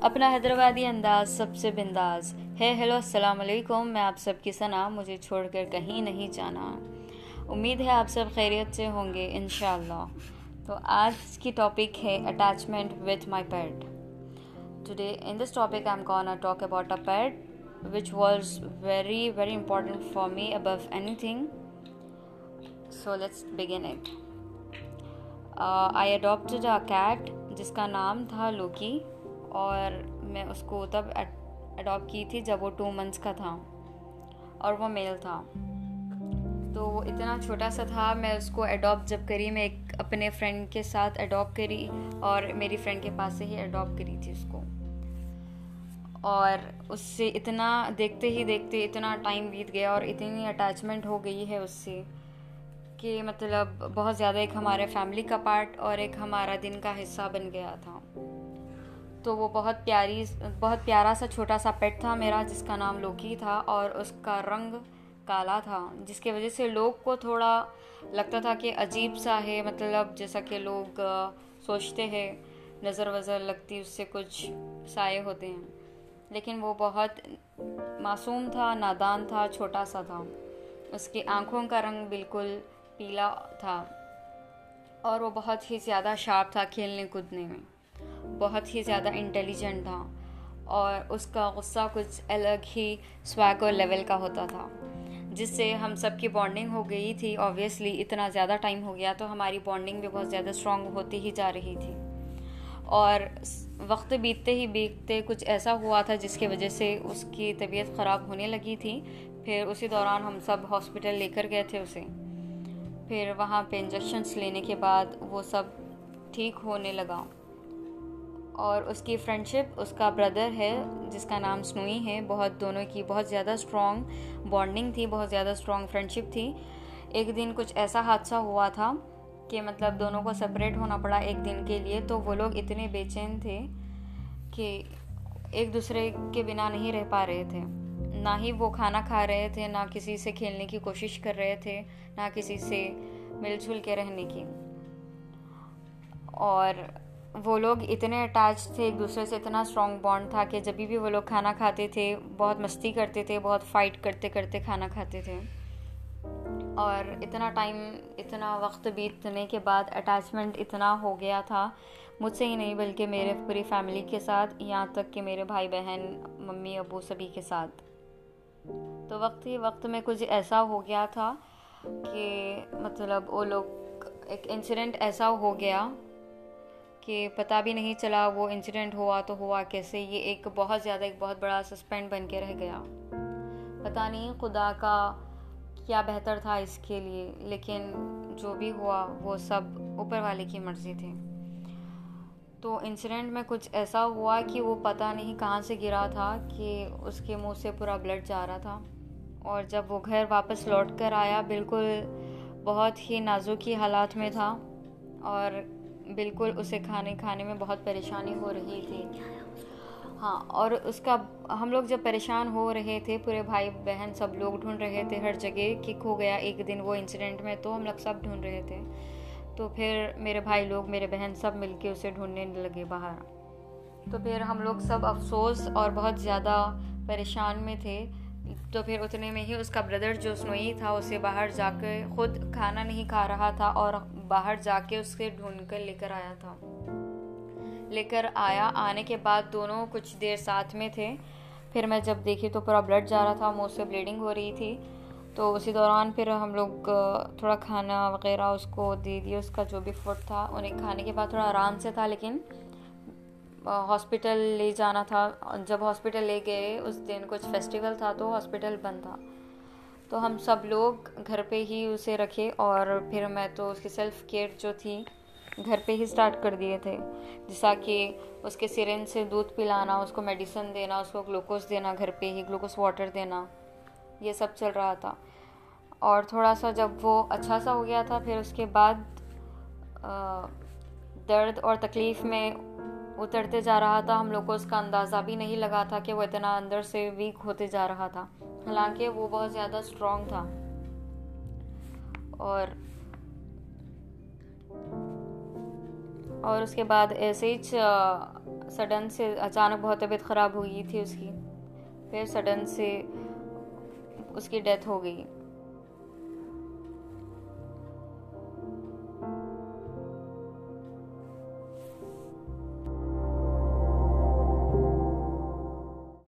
اپنا حیدرآبادی انداز سب سے بنداز۔ ہے، ہیلو، السلام علیکم۔ میں آپ سب کی ثنا مجھے چھوڑ کر کہیں نہیں جانا۔ امید ہے آپ سب خیریت سے ہوں گے، انشاءاللہ۔ تو آج کی ٹاپک ہے attachment with my pet today in this topic I am gonna talk about a pet which was very very important for me above any thing so let's begin it I adopted a cat جس کا نام تھا لوکی اور میں اس کو تب adapt کی تھی جب وہ ٹو منتھس کا تھا اور وہ میل تھا۔ تو وہ اتنا چھوٹا سا تھا، میں اس کو اڈاپٹ جب کری، میں ایک اپنے فرینڈ کے ساتھ اڈاپٹ کری اور میری فرینڈ کے پاس سے ہی اڈاپٹ کری تھی اس کو۔ اور اس سے اتنا دیکھتے ہی دیکھتے اتنا ٹائم بیت گیا اور اتنی اٹیچمنٹ ہو گئی ہے اس سے کہ مطلب بہت زیادہ ایک ہمارے فیملی کا پارٹ اور ایک ہمارا دن کا حصہ بن گیا تھا۔ تو وہ بہت پیاری، بہت پیارا سا چھوٹا سا پیٹ تھا میرا، جس کا نام لوکی تھا اور اس کا رنگ کالا تھا، جس کی وجہ سے لوگ کو تھوڑا لگتا تھا کہ عجیب سا ہے۔ مطلب جیسا کہ لوگ سوچتے ہیں، نظر وزر لگتی، اس سے کچھ سائے ہوتے ہیں۔ لیکن وہ بہت معصوم تھا، نادان تھا، چھوٹا سا تھا۔ اس کی آنکھوں کا رنگ بالکل پیلا تھا اور وہ بہت ہی زیادہ شارپ تھا کھیلنے کودنے میں۔ بہت ہی زیادہ انٹیلیجنٹ تھا اور اس کا غصہ کچھ الگ ہی سویگ اور لیول کا ہوتا تھا، جس سے ہم سب کی بانڈنگ ہو گئی تھی آبویسلی اتنا زیادہ ٹائم ہو گیا تو ہماری بانڈنگ بھی بہت زیادہ اسٹرانگ ہوتی ہی جا رہی تھی۔ اور وقت بیتتے ہی بیتتے کچھ ایسا ہوا تھا جس کی وجہ سے اس کی طبیعت خراب ہونے لگی تھی۔ پھر اسی دوران ہم سب ہاسپٹل لے کر گئے تھے اسے۔ پھر وہاں پہ انجیکشنس لینے کے بعد وہ سب ٹھیک ہونے لگا۔ اور اس کی فرینڈ شپ اس کا بردر ہے، جس کا نام سنوئی ہے، بہت دونوں کی بہت زیادہ اسٹرانگ بانڈنگ تھی، بہت زیادہ اسٹرانگ فرینڈ شپ تھی۔ ایک دن کچھ ایسا حادثہ ہوا تھا کہ مطلب دونوں کو سپریٹ ہونا پڑا ایک دن کے لیے، تو وہ لوگ اتنے بے چین تھے کہ ایک دوسرے کے بنا نہیں رہ پا رہے تھے۔ نہ ہی وہ کھانا کھا رہے تھے، نہ کسی سے کھیلنے کی کوشش کر رہے تھے، نہ کسی سے مل جل کے رہنے کی۔ اور وہ لوگ اتنے اٹیچ تھے، ایک دوسرے سے اتنا اسٹرانگ بانڈ تھا کہ جبھی بھی وہ لوگ کھانا کھاتے تھے، بہت مستی کرتے تھے، بہت فائٹ کرتے کرتے کھانا کھاتے تھے۔ اور اتنا ٹائم اتنا وقت بیتنے کے بعد اٹیچمنٹ اتنا ہو گیا تھا۔ مجھ سے ہی نہیں بلکہ میرے پوری فیملی کے ساتھ، یہاں تک کہ میرے بھائی بہن، ممی، ابو سبھی کے ساتھ۔ تو وقت ہی وقت میں کچھ ایسا ہو گیا تھا کہ مطلب وہ لوگ، ایک انسیڈنٹ ایسا ہو گیا کہ پتہ بھی نہیں چلا وہ انسیڈنٹ ہوا تو ہوا کیسے، یہ ایک بہت زیادہ، ایک بہت بڑا سسپینڈ بن کے رہ گیا۔ پتہ نہیں خدا کا کیا بہتر تھا اس کے لیے، لیکن جو بھی ہوا وہ سب اوپر والے کی مرضی تھی۔ تو انسیڈنٹ میں کچھ ایسا ہوا کہ وہ پتہ نہیں کہاں سے گرا تھا کہ اس کے منہ سے پورا بلڈ جا رہا تھا۔ اور جب وہ گھر واپس لوٹ کر آیا، بالکل بہت ہی نازکی حالات میں تھا۔ اور بالکل اسے کھانے کھانے میں بہت پریشانی ہو رہی تھی۔ ہاں اور اس کا ہم لوگ جب پریشان ہو رہے تھے، پورے بھائی بہن سب لوگ ڈھونڈ رہے تھے، ہر جگہ کہ کھو گیا۔ ایک دن وہ انسیڈنٹ میں تو ہم لوگ سب ڈھونڈ رہے تھے۔ تو پھر میرے بھائی لوگ، میرے بہن سب مل کے اسے ڈھونڈنے لگے باہر۔ تو پھر ہم لوگ سب افسوس اور بہت زیادہ پریشان میں تھے۔ تو پھر اتنے میں ہی اس کا بردر جو سنوئی تھا، اسے باہر جا کے خود کھانا نہیں کھا رہا تھا اور باہر جا کے اس کے ڈھونڈ کر لے کر آیا تھا۔ لے کر آیا۔ آنے کے بعد دونوں کچھ دیر ساتھ میں تھے۔ پھر میں جب دیکھی تو پورا بلڈ جا رہا تھا، منہ سے بلیڈنگ ہو رہی تھی۔ تو اسی دوران پھر ہم لوگ تھوڑا کھانا وغیرہ اس کو دے دیے اس کا جو بھی فوڈ تھا، انہیں کھانے کے بعد تھوڑا آرام سے تھا، لیکن ہاسپٹل لے جانا تھا۔ جب ہاسپٹل لے گئے، اس دن کچھ فیسٹیول تھا تو ہاسپٹل بند تھا۔ تو ہم سب لوگ گھر پہ ہی اسے رکھے اور پھر میں تو اس کی سیلف کیئر جو تھی، گھر پہ ہی اسٹارٹ کر دیے تھے۔ جیسا کہ اس کے سرین سے دودھ پلانا، اس کو میڈیسن دینا، اس کو گلوکوز دینا، گھر پہ ہی گلوکوز واٹر دینا، یہ سب چل رہا تھا۔ اور تھوڑا سا جب وہ اچھا سا ہو گیا تھا، پھر اس کے بعد درد اور تکلیف میں اترتے جا رہا تھا۔ ہم لوگ کو اس کا اندازہ بھی نہیں لگا تھا کہ وہ اتنا اندر سے ویک ہوتے جا رہا تھا۔ حالانکہ وہ بہت زیادہ اسٹرانگ تھا۔ اور اور اس کے بعد ایسے ہی سڈن سے اچانک بہت طبیعت خراب ہوئی تھی اس کی۔ پھر سڈن سے اس کی ڈیتھ ہو گئی۔